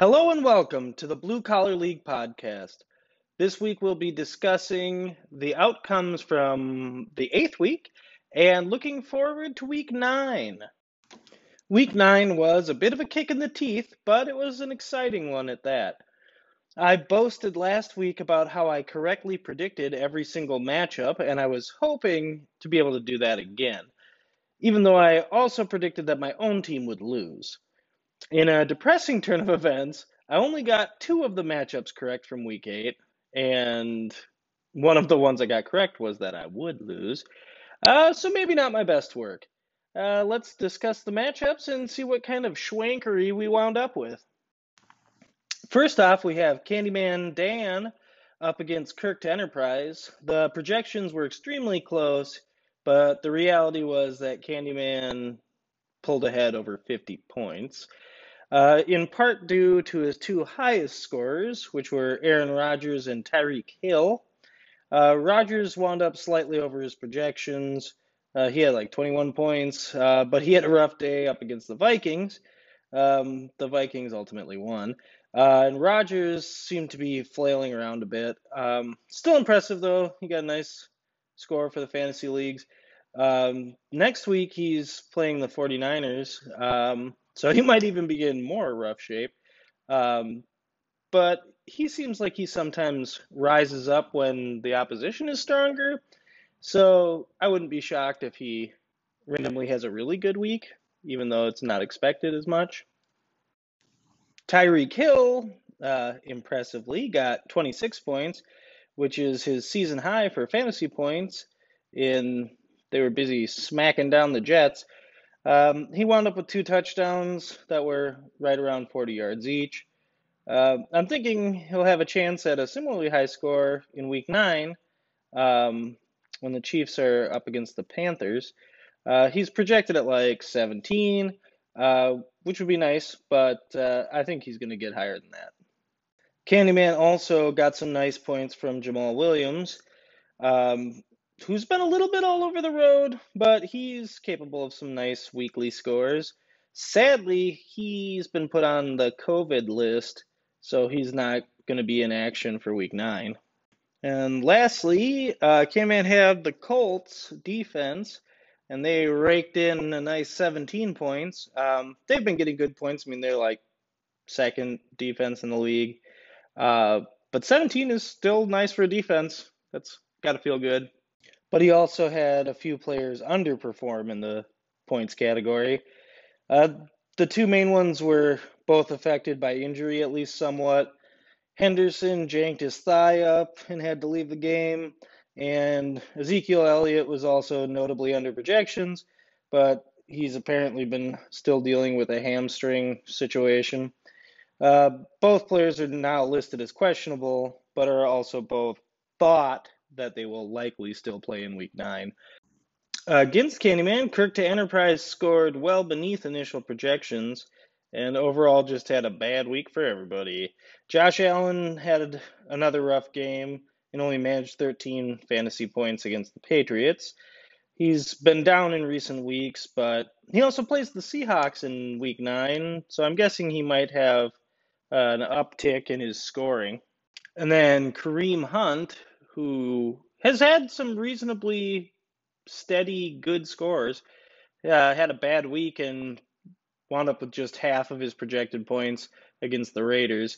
Hello and welcome to the Blue Collar League podcast. This week we'll be discussing the outcomes from the eighth week and looking forward to week nine. Week nine was a bit of a kick in the teeth, but it was an exciting one at that. I boasted last week about how I correctly predicted every single matchup, and I was hoping to be able to do that again, even though I also predicted that my own team would lose. In a depressing turn of events, I only got two of the matchups correct from week eight, and one of the ones I got correct was that I would lose. Uh, so maybe not my best work. Uh, let's discuss the matchups and see what kind of schwankery we wound up with. First off, we have Candyman Dan up against Kirk to Enterprise. The projections were extremely close, but the reality was that Candyman pulled ahead over 50 points uh, in part due to his two highest scorers, which were Aaron Rodgers and Tyreek Hill. Uh, Rodgers wound up slightly over his projections. Uh, he had like 21 points, uh, but he had a rough day up against the Vikings. Um, the Vikings ultimately won. Uh, and Rodgers seemed to be flailing around a bit. Um, still impressive, though. He got a nice score for the fantasy leagues. Um, next week, he's playing the 49ers. So he might even be in more rough shape. Um, but he seems like he sometimes rises up when the opposition is stronger. So I wouldn't be shocked if he randomly has a really good week, even though it's not expected as much. Tyreek Hill, uh, impressively, got 26 points, which is his season high for fantasy points. In they were busy smacking down the Jets. Um, he wound up with two touchdowns that were right around 40 yards each. Uh, I'm thinking he'll have a chance at a similarly high score in week nine um, when the Chiefs are up against the Panthers. Uh, he's projected at like 17, uh, which would be nice, but uh, I think he's going to get higher than that. Candyman also got some nice points from Jamaal Williams. Um, who's been a little bit all over the road, but he's capable of some nice weekly scores. Sadly, he's been put on the COVID list, so he's not going to be in action for week nine. And lastly, uh, K-Man had the Colts defense, and they raked in a nice 17 points. Um, they've been getting good points. I mean, they're like second defense in the league. Uh, but 17 is still nice for a defense. That's got to feel good. But he also had a few players underperform in the points category. Uh, the two main ones were both affected by injury, at least somewhat. Henderson janked his thigh up and had to leave the game, and Ezekiel Elliott was also notably under projections, but he's apparently been still dealing with a hamstring situation. Uh, both players are now listed as questionable, but are also both thought that they will likely still play in week nine. Uh, against Candyman, Kirk to Enterprise scored well beneath initial projections and overall just had a bad week for everybody. Josh Allen had another rough game and only managed 13 fantasy points against the Patriots. He's been down in recent weeks, but he also plays the Seahawks in week nine, so I'm guessing he might have uh, an uptick in his scoring. And then Kareem Hunt, who has had some reasonably steady, good scores. Uh, had a bad week and wound up with just half of his projected points against the Raiders.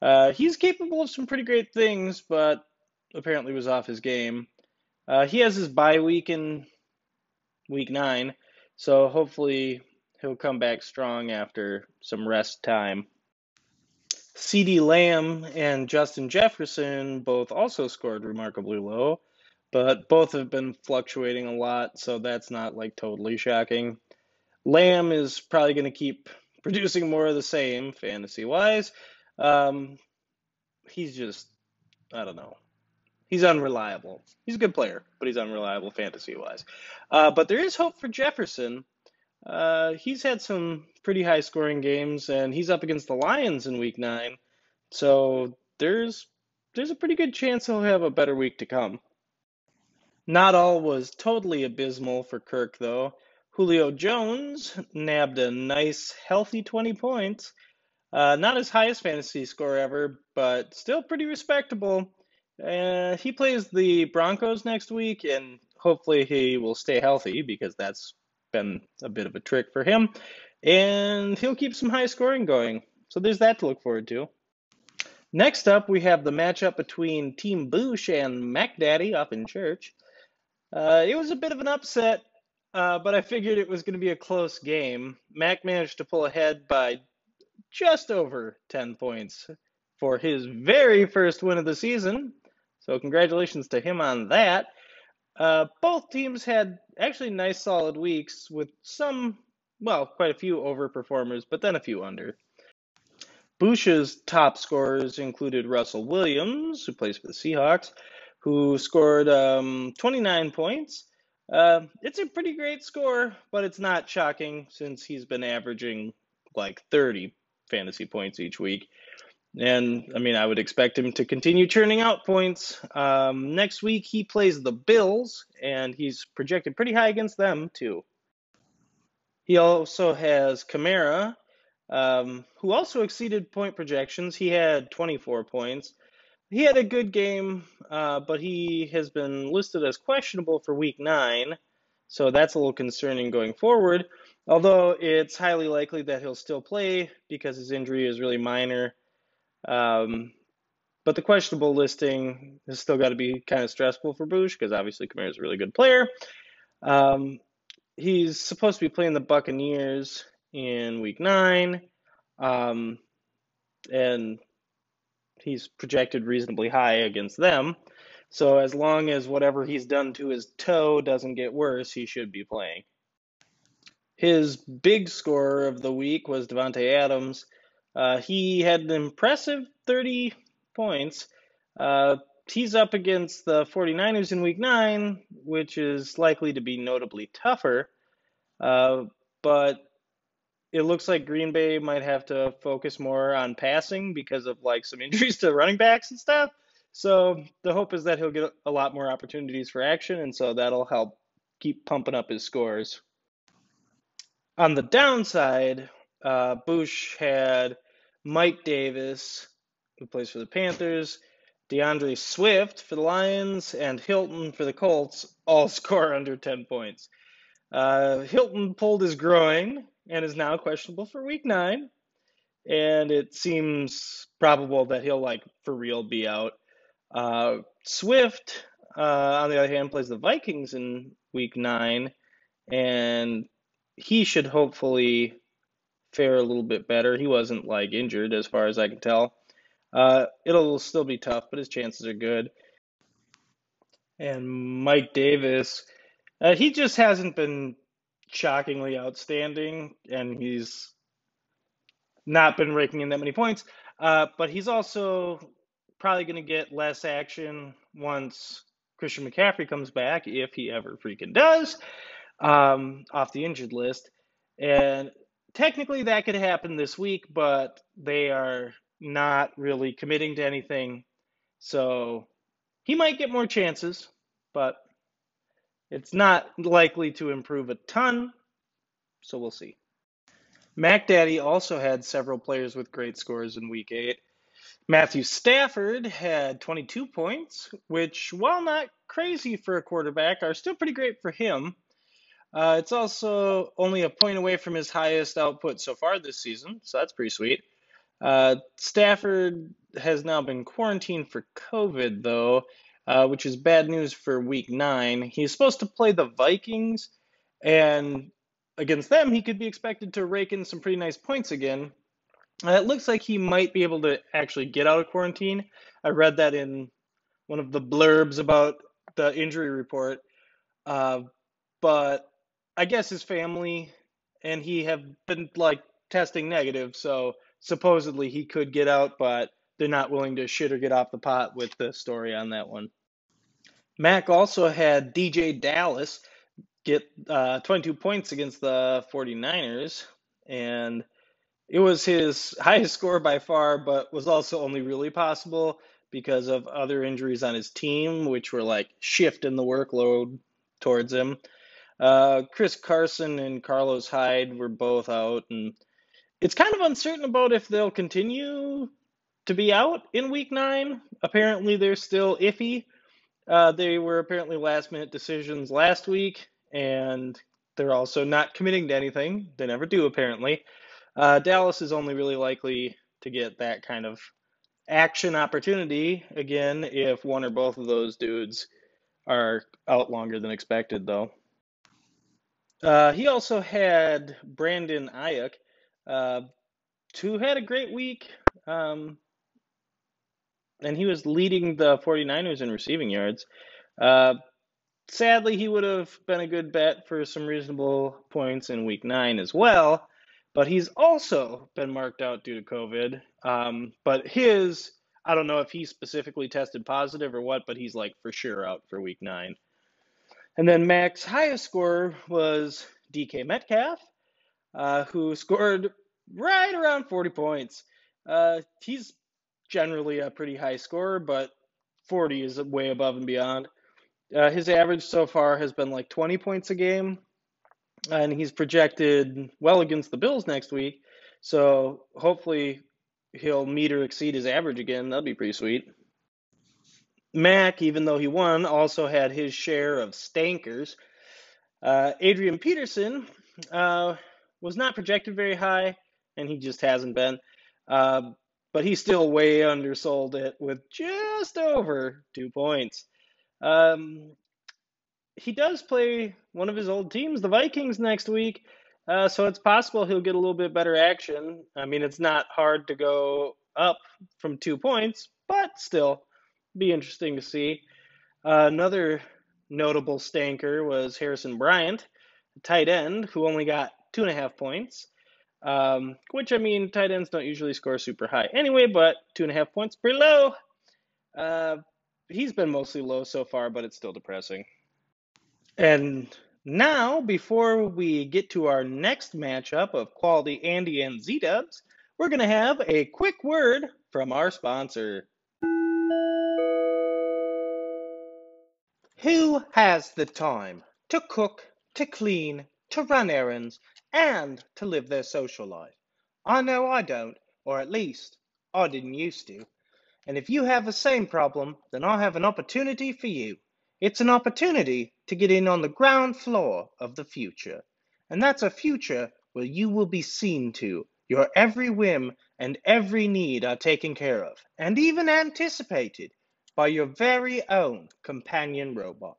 Uh, he's capable of some pretty great things, but apparently was off his game. Uh, he has his bye week in week nine, so hopefully he'll come back strong after some rest time. CeeDee Lamb and Justin Jefferson both also scored remarkably low, but both have been fluctuating a lot, so that's not like totally shocking. Lamb is probably going to keep producing more of the same fantasy wise. Um, he's just, I don't know. He's unreliable. He's a good player, but he's unreliable fantasy wise. Uh, but there is hope for Jefferson. Uh, he's had some pretty high scoring games, and he's up against the Lions in Week Nine, so there's there's a pretty good chance he'll have a better week to come. Not all was totally abysmal for Kirk, though. Julio Jones nabbed a nice, healthy 20 points. Uh, not his highest fantasy score ever, but still pretty respectable. Uh, he plays the Broncos next week, and hopefully he will stay healthy because that's been a bit of a trick for him. And he'll keep some high scoring going. So there's that to look forward to. Next up, we have the matchup between Team Boosh and Mac Daddy up in church. Uh, it was a bit of an upset, uh, but I figured it was going to be a close game. Mac managed to pull ahead by just over 10 points for his very first win of the season. So, congratulations to him on that. Uh, both teams had actually nice solid weeks with some, well, quite a few overperformers, but then a few under. Bush's top scorers included Russell Williams, who plays for the Seahawks, who scored um, 29 points. Uh, it's a pretty great score, but it's not shocking since he's been averaging like 30 fantasy points each week. And I mean, I would expect him to continue churning out points. Um, next week, he plays the Bills, and he's projected pretty high against them, too. He also has Kamara, um, who also exceeded point projections. He had 24 points. He had a good game, uh, but he has been listed as questionable for week nine, so that's a little concerning going forward. Although it's highly likely that he'll still play because his injury is really minor. Um, but the questionable listing has still got to be kind of stressful for Bush because obviously Kamara is a really good player. Um, he's supposed to be playing the Buccaneers in week nine. Um, and he's projected reasonably high against them. So as long as whatever he's done to his toe doesn't get worse, he should be playing. His big scorer of the week was Davante Adams. Uh, he had an impressive 30 points. Uh, he's up against the 49ers in week 9, which is likely to be notably tougher. Uh, but it looks like Green Bay might have to focus more on passing because of like some injuries to running backs and stuff. So the hope is that he'll get a lot more opportunities for action, and so that'll help keep pumping up his scores. On the downside, uh, Bush had Mike Davis, who plays for the Panthers, DeAndre Swift for the Lions, and Hilton for the Colts all score under 10 points. Uh, Hilton pulled his groin and is now questionable for week nine. And it seems probable that he'll, like, for real be out. Uh, Swift, uh, on the other hand, plays the Vikings in week nine, and he should hopefully fare a little bit better. He wasn't, like, injured as far as I can tell. Uh, it'll still be tough, but his chances are good. And Mike Davis, uh, he just hasn't been shockingly outstanding, and he's not been raking in that many points. Uh, but he's also probably going to get less action once Christian McCaffrey comes back, if he ever freaking does, um, off the injured list. And technically that could happen this week, but they are not really committing to anything. So he might get more chances, but it's not likely to improve a ton, so we'll see. Mac Daddy also had several players with great scores in week eight. Matthew Stafford had 22 points, which, while not crazy for a quarterback, are still pretty great for him. Uh, it's also only a point away from his highest output so far this season, so that's pretty sweet. Uh, Stafford has now been quarantined for COVID, though, uh, which is bad news for week nine. He's supposed to play the Vikings, and against them, he could be expected to rake in some pretty nice points again. Uh, it looks like he might be able to actually get out of quarantine. I read that in one of the blurbs about the injury report. Uh, but I guess his family and he have been like testing negative, so supposedly he could get out, but they're not willing to shit or get off the pot with the story on that one. Mac also had DeeJay Dallas get uh, 22 points against the 49ers, and it was his highest score by far, but was also only really possible because of other injuries on his team, which were like shifting the workload towards him. Uh, Chris Carson and Carlos Hyde were both out, and It's kind of uncertain about if they'll continue to be out in week nine. Apparently, they're still iffy. Uh, they were apparently last minute decisions last week, and they're also not committing to anything. They never do, apparently. Uh, Dallas is only really likely to get that kind of action opportunity again if one or both of those dudes are out longer than expected, though. Uh, he also had Brandon Aiyuk, uh, who had a great week. Um, and he was leading the 49ers in receiving yards. Uh, sadly, he would have been a good bet for some reasonable points in week nine as well, but he's also been marked out due to COVID. Um, but his, I don't know if he specifically tested positive or what, but he's like for sure out for week nine. And then Mac's highest score was DK Metcalf, uh, who scored right around 40 points. Uh, he's generally a pretty high scorer, but 40 is way above and beyond. Uh, his average so far has been like 20 points a game, and he's projected well against the Bills next week. So hopefully he'll meet or exceed his average again. That'd be pretty sweet. Mac, even though he won, also had his share of stankers. Uh, Adrian Peterson uh, was not projected very high, and he just hasn't been. Uh, but he still way undersold it with just over two points. Um, he does play one of his old teams, the Vikings, next week, uh, so it's possible he'll get a little bit better action. I mean, it's not hard to go up from two points, but still, be interesting to see. Uh, another notable stanker was Harrison Bryant, tight end, who only got two and a half points. Um, which I mean, tight ends don't usually score super high anyway, but two and a half points pretty low. Uh, he's been mostly low so far, but it's still depressing. And now, before we get to our next matchup of quality Andy and Z Dubs, we're going to have a quick word from our sponsor. Who has the time to cook, to clean, to run errands, and to live their social life. I know I don't, or at least I didn't used to. And if you have the same problem, then I have an opportunity for you. It's an opportunity to get in on the ground floor of the future. And that's a future where you will be seen to. Your every whim and every need are taken care of, and even anticipated by your very own companion robot.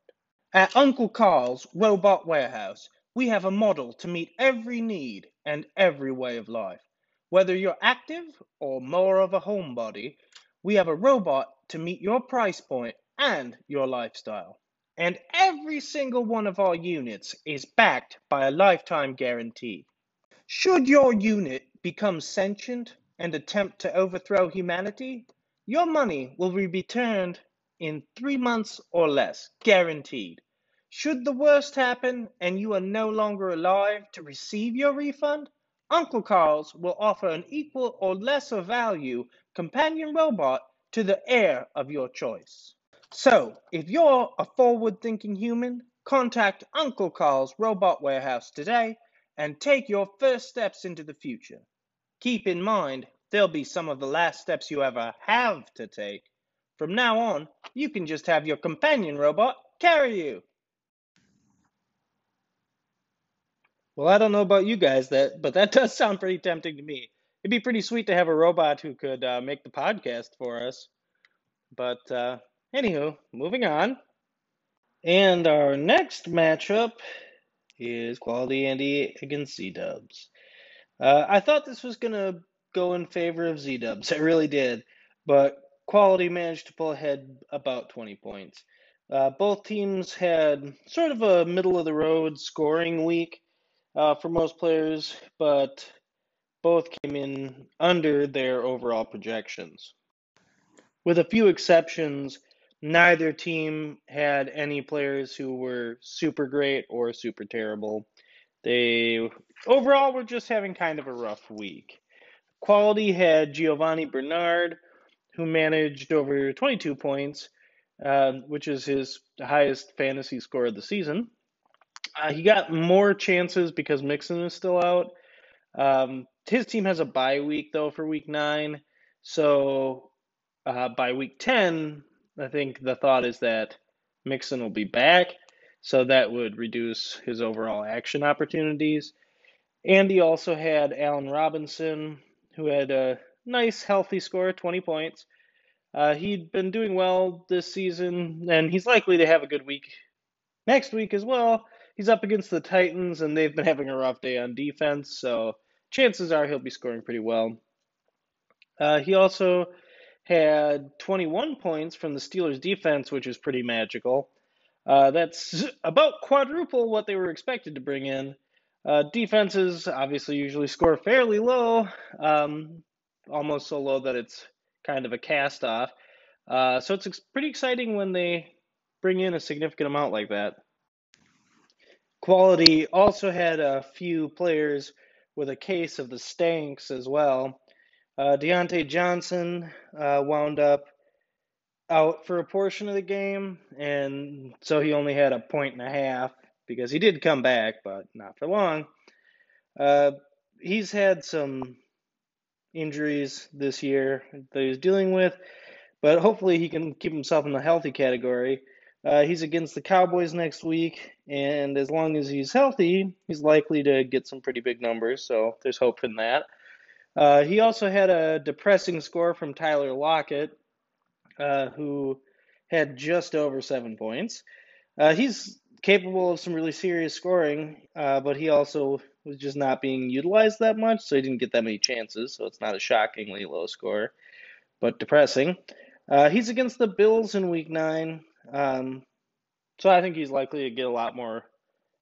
At Uncle Carl's Robot Warehouse, we have a model to meet every need and every way of life. Whether you're active or more of a homebody, we have a robot to meet your price point and your lifestyle. And every single one of our units is backed by a lifetime guarantee. Should your unit become sentient and attempt to overthrow humanity, your money will be returned in three months or less, guaranteed. Should the worst happen and you are no longer alive to receive your refund, Uncle Carl's will offer an equal or lesser value companion robot to the heir of your choice. So, if you're a forward thinking human, contact Uncle Carl's Robot Warehouse today and take your first steps into the future. Keep in mind, they'll be some of the last steps you ever have to take. From now on, you can just have your companion robot carry you. Well, I don't know about you guys, that but that does sound pretty tempting to me. It'd be pretty sweet to have a robot who could uh, make the podcast for us. But uh, anywho, moving on. And our next matchup is Quality Andy against Z Dubs. Uh, I thought this was gonna go in favor of Z Dubs. I really did, but Quality managed to pull ahead about 20 points. Uh, both teams had sort of a middle of the road scoring week uh, for most players, but both came in under their overall projections. With a few exceptions, neither team had any players who were super great or super terrible. They overall were just having kind of a rough week. Quality had Giovani Bernard, who managed over 22 points, uh, which is his highest fantasy score of the season. Uh, he got more chances because Mixon is still out. Um, his team has a bye week though for week nine, so uh, by week ten, I think the thought is that Mixon will be back, so that would reduce his overall action opportunities. Andy also had Allen Robinson, who had a nice, healthy score, 20 points. Uh, he'd been doing well this season, and he's likely to have a good week next week as well. He's up against the Titans, and they've been having a rough day on defense, so chances are he'll be scoring pretty well. Uh, he also had 21 points from the Steelers' defense, which is pretty magical. Uh, that's about quadruple what they were expected to bring in. Uh, defenses obviously usually score fairly low, um, almost so low that it's kind of a cast off. Uh, so it's pretty exciting when they bring in a significant amount like that. Quality also had a few players with a case of the stanks as well. Uh, Diontae Johnson uh, wound up out for a portion of the game, and so he only had a point and a half because he did come back, but not for long. Uh, he's had some injuries this year that he's dealing with, but hopefully he can keep himself in the healthy category. Uh, he's against the Cowboys next week, and as long as he's healthy, he's likely to get some pretty big numbers, so there's hope in that. Uh, he also had a depressing score from Tyler Lockett, uh, who had just over seven points. Uh, he's capable of some really serious scoring, uh, but he also was just not being utilized that much, so he didn't get that many chances. So it's not a shockingly low score, but depressing. Uh, he's against the Bills in Week Nine, um, so I think he's likely to get a lot more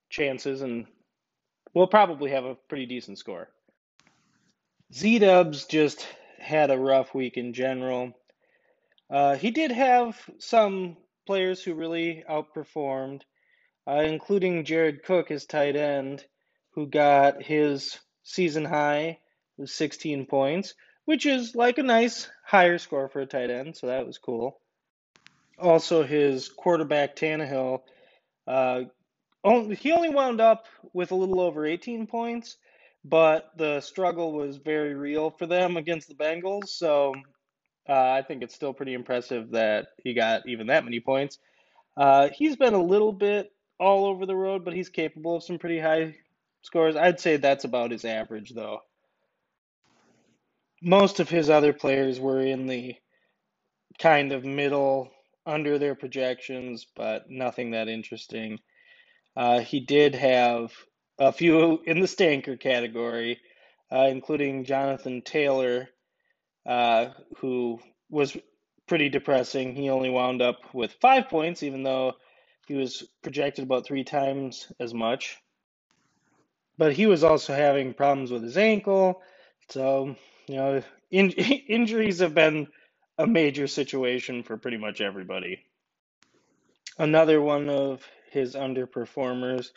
chances, and we'll probably have a pretty decent score. Z Dubs just had a rough week in general. Uh, he did have some players who really outperformed uh, including Jared Cook, his tight end, who got his season high of 16 points, which is like a nice higher score for a tight end, so that was cool. Also, his quarterback Tannehill, uh, only, he only wound up with a little over 18 points, but the struggle was very real for them against the Bengals. So uh, I think it's still pretty impressive that he got even that many points. Uh, he's been a little bit all over the road, but he's capable of some pretty high scores. I'd say that's about his average, though. Most of his other players were in the kind of middle, under their projections, but nothing that interesting. Uh, he did have a few in the stanker category, uh, including Jonathan Taylor, uh, who was pretty depressing. He only wound up with five points, even though he was projected about three times as much. But he was also having problems with his ankle. So, you know, in, injuries have been a major situation for pretty much everybody. Another one of his underperformers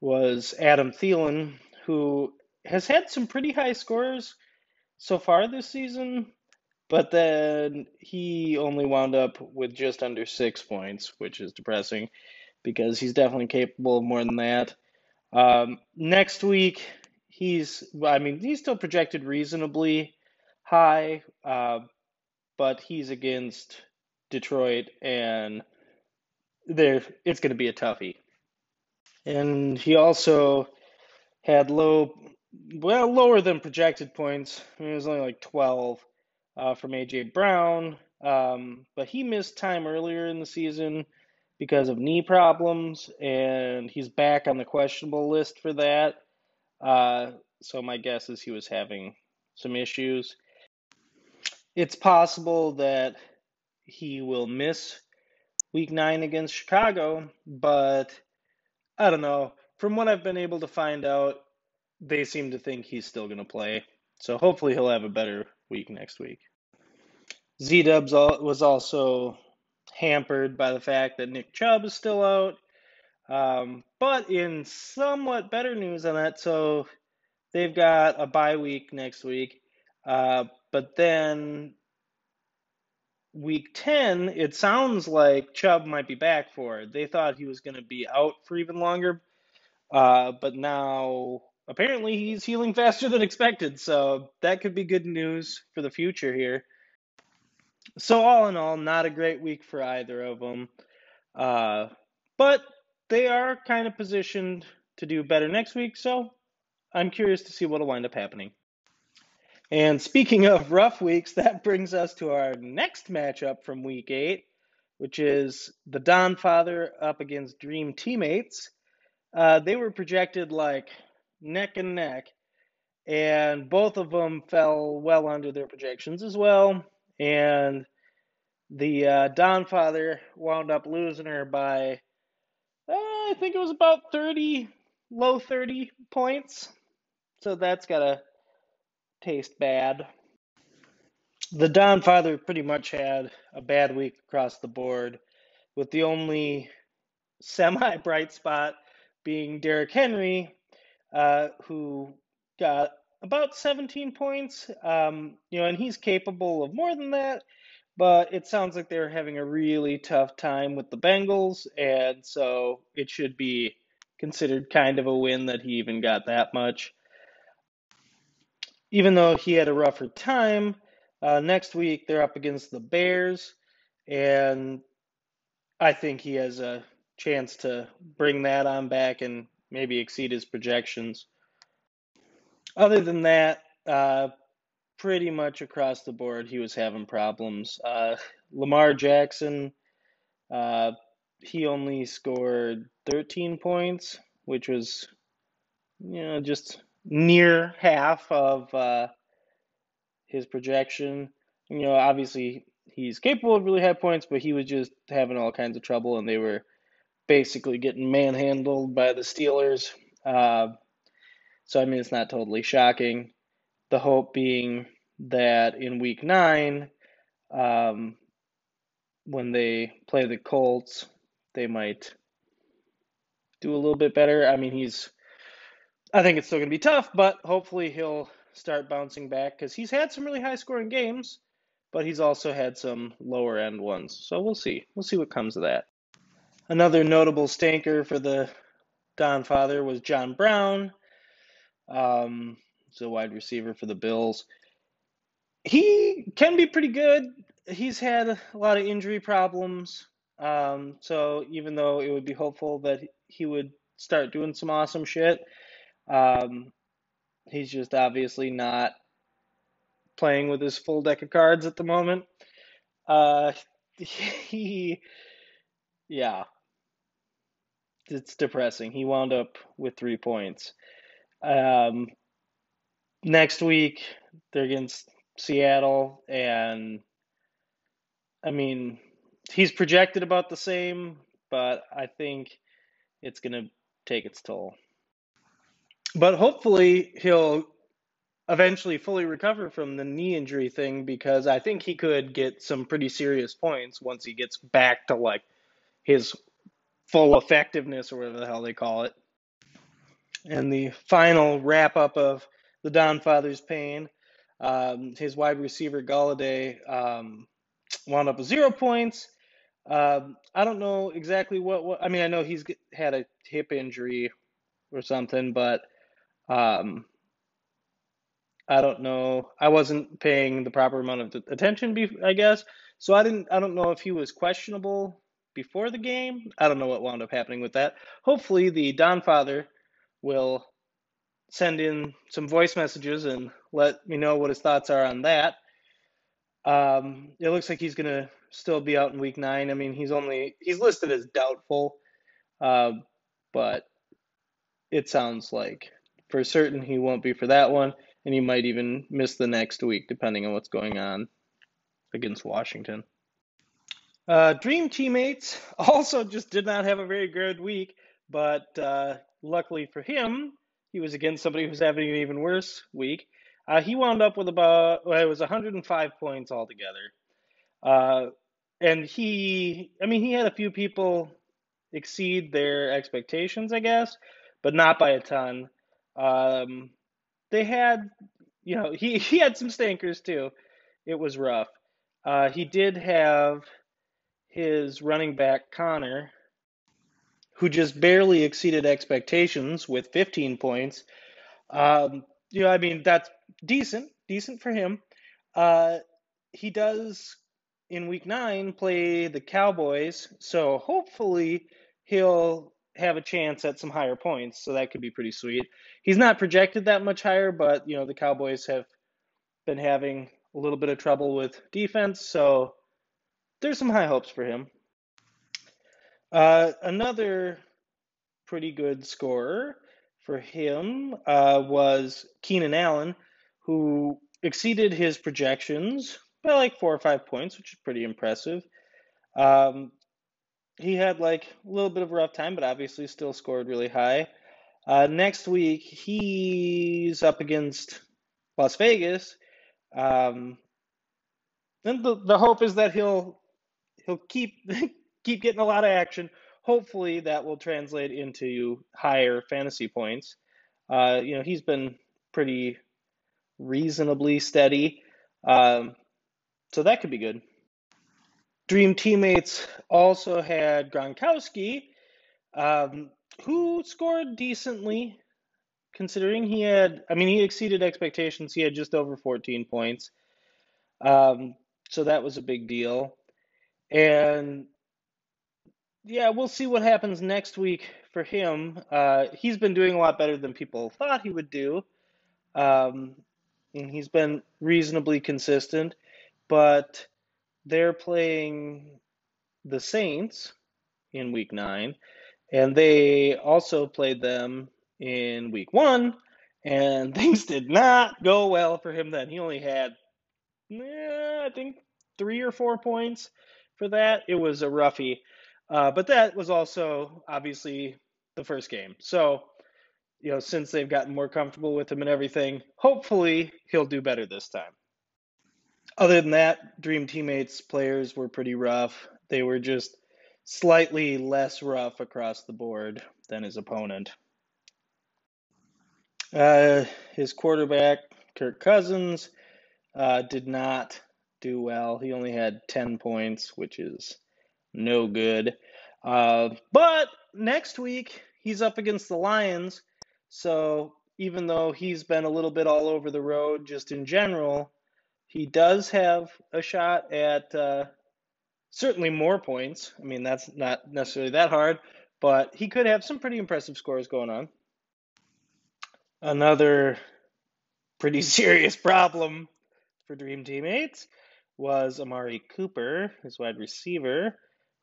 was Adam Thielen, who has had some pretty high scores so far this season, but then he only wound up with just under six points, which is depressing because he's definitely capable of more than that. Um, next week, he's, I mean, he's still projected reasonably high, uh, but he's against Detroit, and there it's going to be a toughie. And he also had low, well, lower than projected points. I mean, it was only like 12 uh, from AJ Brown, um, but he missed time earlier in the season because of knee problems, and he's back on the questionable list for that. Uh, so my guess is he was having some issues. It's possible that he will miss week nine against Chicago, but I don't know. From what I've been able to find out, they seem to think he's still going to play. So hopefully he'll have a better week next week. Z Dubs was also hampered by the fact that Nick Chubb is still out. Um, but in somewhat better news on that, so they've got a bye week next week. Uh, but then week 10, it sounds like Chubb might be back for it. They thought he was going to be out for even longer. Uh, but now apparently he's healing faster than expected. So that could be good news for the future here. So all in all, not a great week for either of them. Uh, but they are kind of positioned to do better next week. So I'm curious to see what'll wind up happening. And speaking of rough weeks, that brings us to our next matchup from week eight, which is the Don Father up against Dream Teammates. Uh, they were projected like neck and neck, and both of them fell well under their projections as well. And the uh, Don Father wound up losing her by, uh, I think it was about 30, low 30 points. So that's got to taste bad. The Don Father pretty much had a bad week across the board, with the only semi bright spot being Derrick Henry, uh, who got about 17 points. Um, you know, and he's capable of more than that, but it sounds like they're having a really tough time with the Bengals, and so it should be considered kind of a win that he even got that much even though he had a rougher time, uh, next week they're up against the Bears, and I think he has a chance to bring that on back and maybe exceed his projections. Other than that, uh, pretty much across the board, he was having problems. Uh, Lamar Jackson, uh, he only scored 13 points, which was, you know, just near half of uh, his projection. You know, obviously he's capable of really high points, but he was just having all kinds of trouble, and they were basically getting manhandled by the Steelers. Uh, so I mean, it's not totally shocking. The hope being that in Week Nine, um, when they play the Colts, they might do a little bit better. I mean, he's I think it's still going to be tough, but hopefully he'll start bouncing back because he's had some really high scoring games, but he's also had some lower end ones. So we'll see. We'll see what comes of that. Another notable stanker for the Don Father was John Brown. Um, he's a wide receiver for the Bills. He can be pretty good. He's had a lot of injury problems. Um, so even though it would be hopeful that he would start doing some awesome shit, um, he's just obviously not playing with his full deck of cards at the moment. Uh, he, yeah, it's depressing. He wound up with three points. Um, next week they're against Seattle, and I mean he's projected about the same, but I think it's gonna take its toll but hopefully he'll eventually fully recover from the knee injury thing because I think he could get some pretty serious points once he gets back to like his full effectiveness or whatever the hell they call it. And the final wrap up of the Don Father's pain, um, his wide receiver Golladay um, wound up with zero points. Um, I don't know exactly what, what. I mean, I know he's had a hip injury or something, but um, I don't know. I wasn't paying the proper amount of attention, I guess. So I didn't. I don't know if he was questionable before the game. I don't know what wound up happening with that. Hopefully, the Don Father will send in some voice messages and let me know what his thoughts are on that. Um, it looks like he's gonna still be out in week nine. I mean, he's only he's listed as doubtful, uh, but it sounds like for certain he won't be for that one, and he might even miss the next week, depending on what's going on against Washington. Uh, Dream teammates also just did not have a very good week, but uh, luckily for him, he was against somebody who's having an even worse week. Uh, he wound up with about well, it was 105 points altogether, uh, and he, I mean, he had a few people exceed their expectations, I guess, but not by a ton. Um, they had, you know, he, he had some stinkers too. It was rough. Uh, he did have his running back, Conner, who just barely exceeded expectations with 15 points. Um, you know, I mean, that's decent, decent for him. Uh, he does in week nine play the Cowboys, so hopefully he'll have a chance at some higher points. So that could be pretty sweet. He's not projected that much higher, but you know the Cowboys have been having a little bit of trouble with defense, so there's some high hopes for him. Uh, another pretty good scorer for him uh, was Keenan Allen, who exceeded his projections by like four or five points, which is pretty impressive. Um, he had like a little bit of a rough time, but obviously still scored really high. Uh, next week, he's up against Las Vegas. Um, and the, the hope is that he'll he'll keep keep getting a lot of action. Hopefully, that will translate into higher fantasy points. Uh, you know, he's been pretty reasonably steady, um, so that could be good. Dream teammates also had Gronkowski, um, who scored decently, considering he had. I mean, he exceeded expectations. He had just over 14 points, um, so that was a big deal. And yeah, we'll see what happens next week for him. Uh, he's been doing a lot better than people thought he would do. Um, and he's been reasonably consistent, but they're playing the Saints in week nine, and they also played them in week one, and things did not go well for him then. He only had, eh, I think, three or four points for that. It was a roughie. Uh, but that was also obviously the first game. So, you know, since they've gotten more comfortable with him and everything, hopefully he'll do better this time. Other than that, Dream Teammates players were pretty rough. They were just slightly less rough across the board than his opponent. Uh, his quarterback, Kirk Cousins, uh, did not do well. He only had 10 points, which is no good. Uh, but next week, he's up against the Lions. So even though he's been a little bit all over the road just in general, he does have a shot at uh, certainly more points. I mean, that's not necessarily that hard, but he could have some pretty impressive scores going on. Another pretty serious problem for Dream Teammates was Amari Cooper, his wide receiver,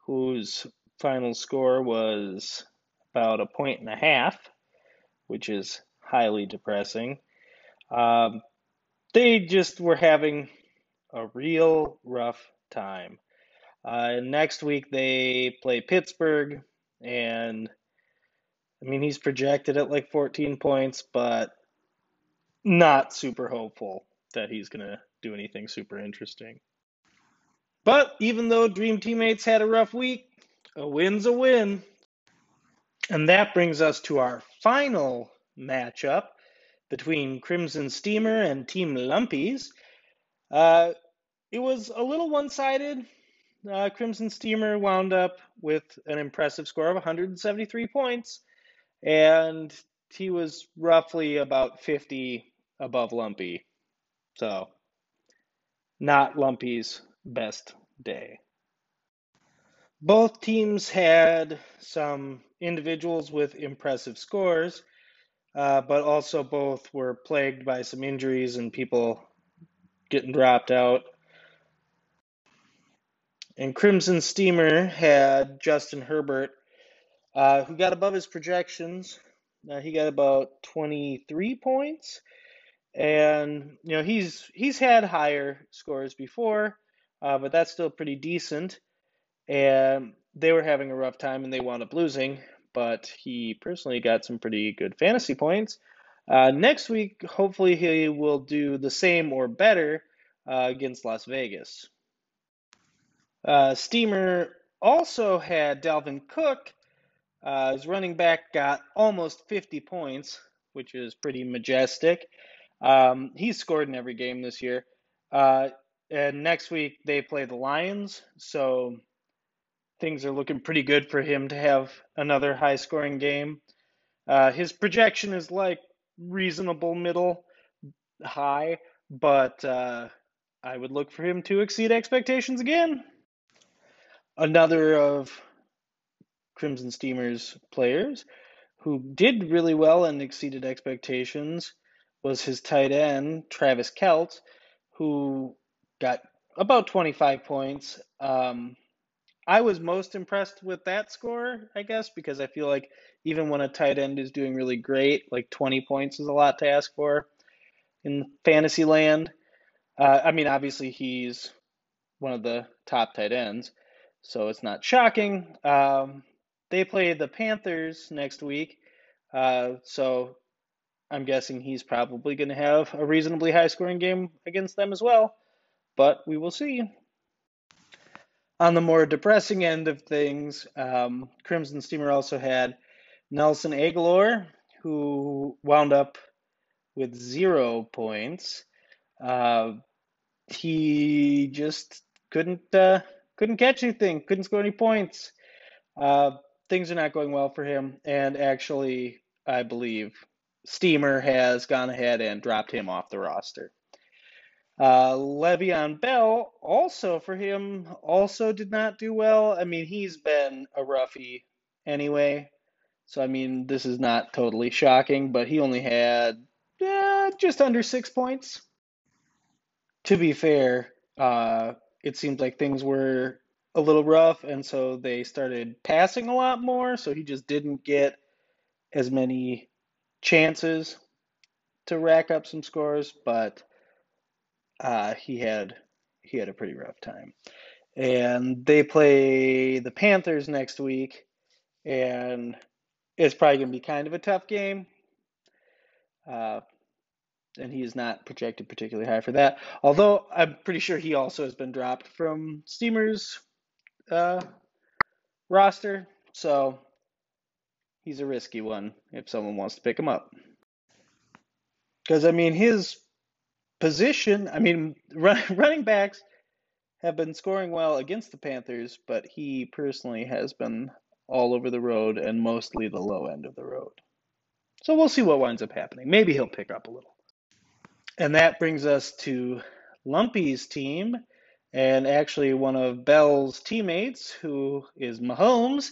whose final score was about a point and a half, which is highly depressing. Um, they just were having a real rough time. Uh, next week they play Pittsburgh, and I mean he's projected at like 14 points, but not super hopeful that he's gonna do anything super interesting. But even though Dream Teammates had a rough week, a win's a win. And that brings us to our final matchup between Crimson Steamer and Team Lumpies. Uh, it was a little one sided. Uh, Crimson Steamer wound up with an impressive score of 173 points, and he was roughly about 50 above Lumpy. So, not Lumpy's best day. Both teams had some individuals with impressive scores, uh, but also both were plagued by some injuries and people getting dropped out. And Crimson Steamer had Justin Herbert, uh, who got above his projections. Uh, he got about 23 points, and you know he's he's had higher scores before, uh, but that's still pretty decent. And they were having a rough time, and they wound up losing. But he personally got some pretty good fantasy points. Uh, next week, hopefully, he will do the same or better uh, against Las Vegas. Uh, Steamer also had Dalvin Cook. Uh, his running back got almost 50 points, which is pretty majestic. Um, he's scored in every game this year. Uh, and next week they play the Lions, so things are looking pretty good for him to have another high scoring game. Uh, his projection is like reasonable middle high, but uh, I would look for him to exceed expectations again. Another of Crimson Steamers players who did really well and exceeded expectations was his tight end, Travis Kelce, who got about 25 points. Um, I was most impressed with that score, I guess, because I feel like even when a tight end is doing really great, like 20 points is a lot to ask for in fantasy land. Uh, I mean, obviously, he's one of the top tight ends, so it's not shocking. Um, they play the Panthers next week, uh, so I'm guessing he's probably going to have a reasonably high scoring game against them as well, but we will see. On the more depressing end of things, um, Crimson Steamer also had Nelson Agholor, who wound up with zero points. Uh, he just couldn't uh, couldn't catch anything, couldn't score any points. Uh, things are not going well for him, and actually, I believe Steamer has gone ahead and dropped him off the roster. Uh, Le'Veon Bell, also for him, also did not do well. I mean, he's been a roughie anyway. So, I mean, this is not totally shocking, but he only had just under six points. To be fair, uh, it seemed like things were a little rough, and so they started passing a lot more. So he just didn't get as many chances to rack up some scores, but uh, he had he had a pretty rough time. And they play the Panthers next week, and it's probably going to be kind of a tough game. Uh, and he is not projected particularly high for that. Although I'm pretty sure he also has been dropped from Steamer's uh, roster, so he's a risky one if someone wants to pick him up. Because I mean, his position, I mean, run, running backs have been scoring well against the Panthers, but he personally has been all over the road and mostly the low end of the road. So we'll see what winds up happening. Maybe he'll pick up a little. And that brings us to Lumpy's team, and actually one of Bell's teammates, who is Mahomes,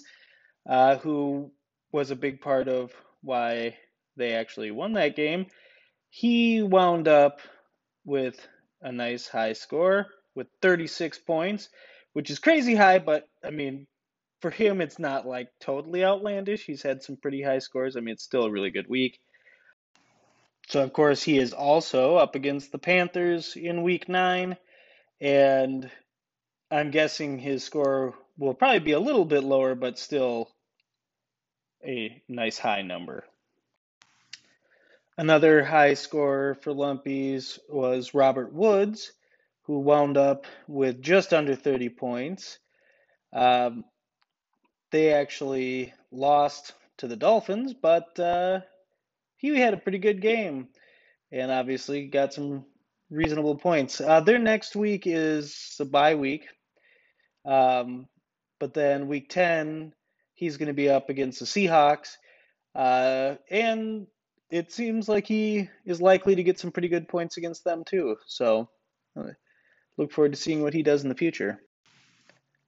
uh, who was a big part of why they actually won that game. He wound up with a nice high score with 36 points, which is crazy high, but I mean, for him, it's not like totally outlandish. He's had some pretty high scores. I mean, it's still a really good week. So, of course, he is also up against the Panthers in week nine, and I'm guessing his score will probably be a little bit lower, but still a nice high number. Another high score for Lumpies was Robert Woods, who wound up with just under 30 points. Um, they actually lost to the Dolphins, but uh, he had a pretty good game and obviously got some reasonable points. Uh, their next week is a bye week, um, but then week 10 he's going to be up against the Seahawks. Uh, and it seems like he is likely to get some pretty good points against them too. So uh, look forward to seeing what he does in the future.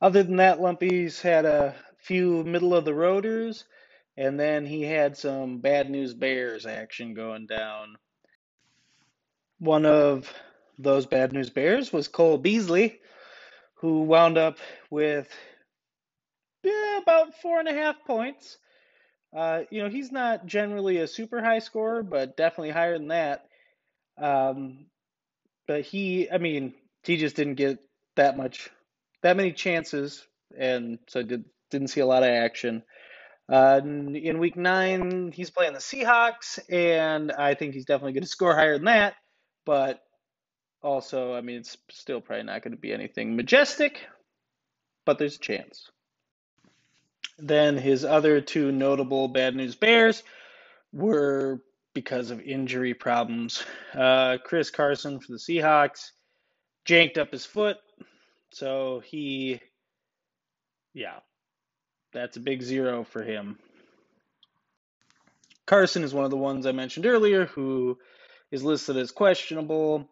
Other than that, Lumpy's had a few middle of the roaders, and then he had some bad news bears action going down. One of those bad news bears was Cole Beasley, who wound up with yeah, about four and a half points. Uh, you know, he's not generally a super high scorer, but definitely higher than that. Um, but he, I mean, he just didn't get that much, that many chances, and so did didn't see a lot of action. Uh, in week nine, he's playing the Seahawks, and I think he's definitely going to score higher than that. But also, I mean, it's still probably not going to be anything majestic, but there's a chance. Then his other two notable bad news bears were because of injury problems. Uh, Chris Carson for the Seahawks janked up his foot, so he, yeah, that's a big zero for him. Carson is one of the ones I mentioned earlier who is listed as questionable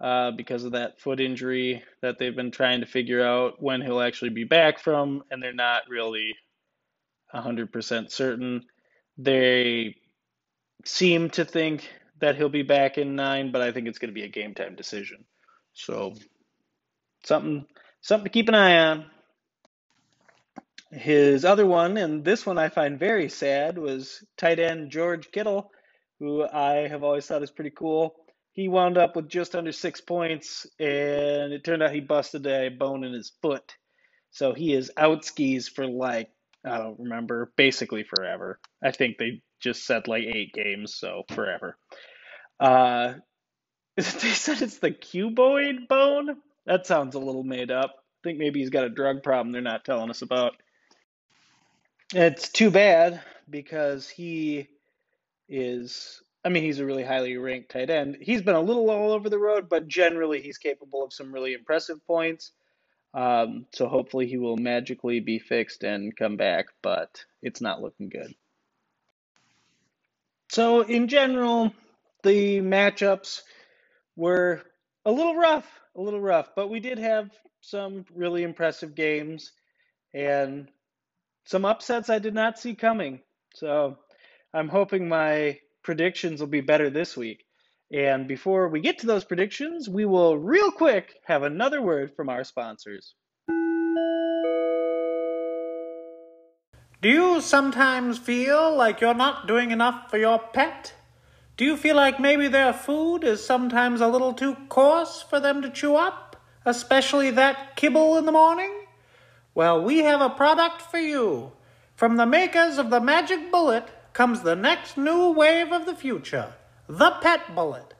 uh, because of that foot injury that they've been trying to figure out when he'll actually be back from, and they're not really 100% certain. They seem to think that he'll be back in nine, but I think it's going to be a game time decision. So something something to keep an eye on. His other one, and this one I find very sad, was tight end George Kittle, who I have always thought is pretty cool. He wound up with just under six points, and it turned out he busted a bone in his foot. So he is out skis for like, I don't remember, basically forever. I think they just said like eight games, so forever. Uh, they said it's the cuboid bone. That sounds a little made up. I think maybe he's got a drug problem they're not telling us about. It's too bad because he is, I mean, he's a really highly ranked tight end. He's been a little all over the road, but generally he's capable of some really impressive points. Um, so hopefully he will magically be fixed and come back, but it's not looking good. So, in general, the matchups were a little rough, a little rough, but we did have some really impressive games and some upsets I did not see coming. So I'm hoping my predictions will be better this week. And before we get to those predictions, we will real quick have another word from our sponsors. Do you sometimes feel like you're not doing enough for your pet? Do you feel like maybe their food is sometimes a little too coarse for them to chew up, especially that kibble in the morning? Well, we have a product for you. From the makers of the Magic Bullet comes the next new wave of the future the Pet Bullet.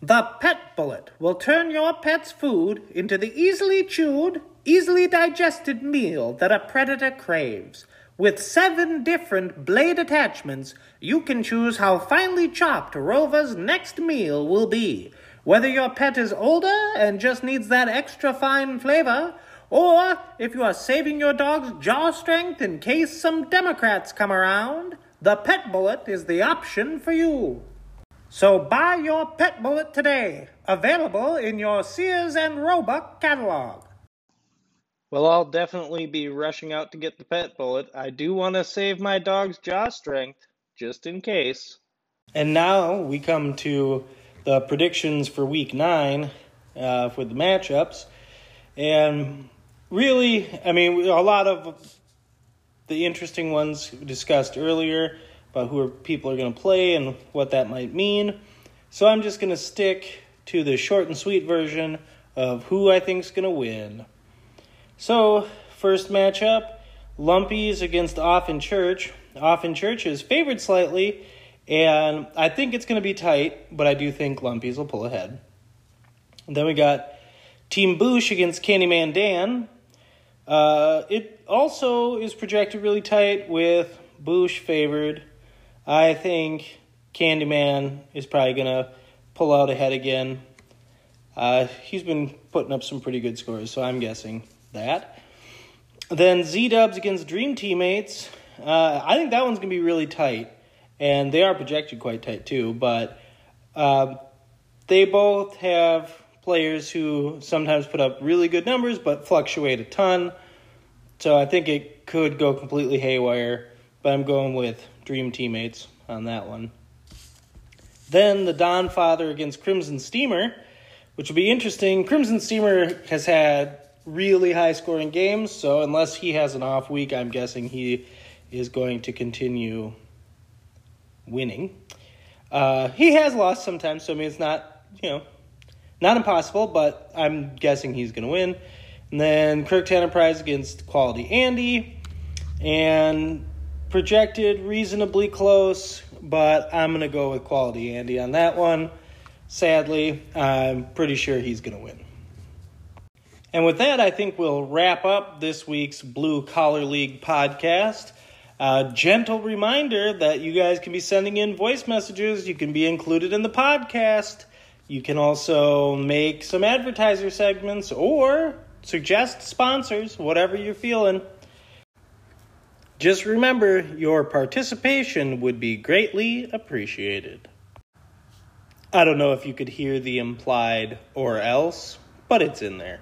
The Pet Bullet will turn your pet's food into the easily chewed, easily digested meal that a predator craves. With seven different blade attachments, you can choose how finely chopped Rover's next meal will be. Whether your pet is older and just needs that extra fine flavor, or if you are saving your dog's jaw strength in case some Democrats come around, the Pet Bullet is the option for you. So buy your Pet Bullet today, available in your Sears and Roebuck catalog. Well, I'll definitely be rushing out to get the Pet Bullet. I do want to save my dog's jaw strength, just in case. And now we come to the predictions for Week 9 uh, for the matchups. And really, I mean, a lot of the interesting ones discussed earlier about who people are going to play and what that might mean. So I'm just going to stick to the short and sweet version of who I think is going to win. So, first matchup Lumpies against Off in Church. Off in Church is favored slightly, and I think it's going to be tight, but I do think Lumpies will pull ahead. And then we got Team Boosh against Candyman Dan. Uh, it also is projected really tight with Boosh favored. I think Candyman is probably going to pull out ahead again. Uh, he's been putting up some pretty good scores, so I'm guessing that. Then Z Dubs against Dream Teammates. Uh, I think that one's going to be really tight, and they are projected quite tight too, but uh, they both have players who sometimes put up really good numbers but fluctuate a ton. So I think it could go completely haywire, but I'm going with Dream Teammates on that one. Then the Don Father against Crimson Steamer, which will be interesting. Crimson Steamer has had really high scoring games, so unless he has an off week, I'm guessing he is going to continue winning. Uh, he has lost sometimes, so I mean it's not you know not impossible, but I'm guessing he's going to win. And then Kirk Enterprise against Quality Andy. And projected reasonably close, but I'm going to go with Quality Andy on that one. Sadly, I'm pretty sure he's going to win. And with that, I think we'll wrap up this week's Blue Collar League podcast. A gentle reminder that you guys can be sending in voice messages. You can be included in the podcast. You can also make some advertiser segments or suggest sponsors, whatever you're feeling. Just remember, your participation would be greatly appreciated. I don't know if you could hear the implied or else, but it's in there.